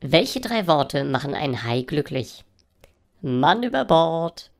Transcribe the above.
Welche drei Worte machen einen Hai glücklich? Mann über Bord.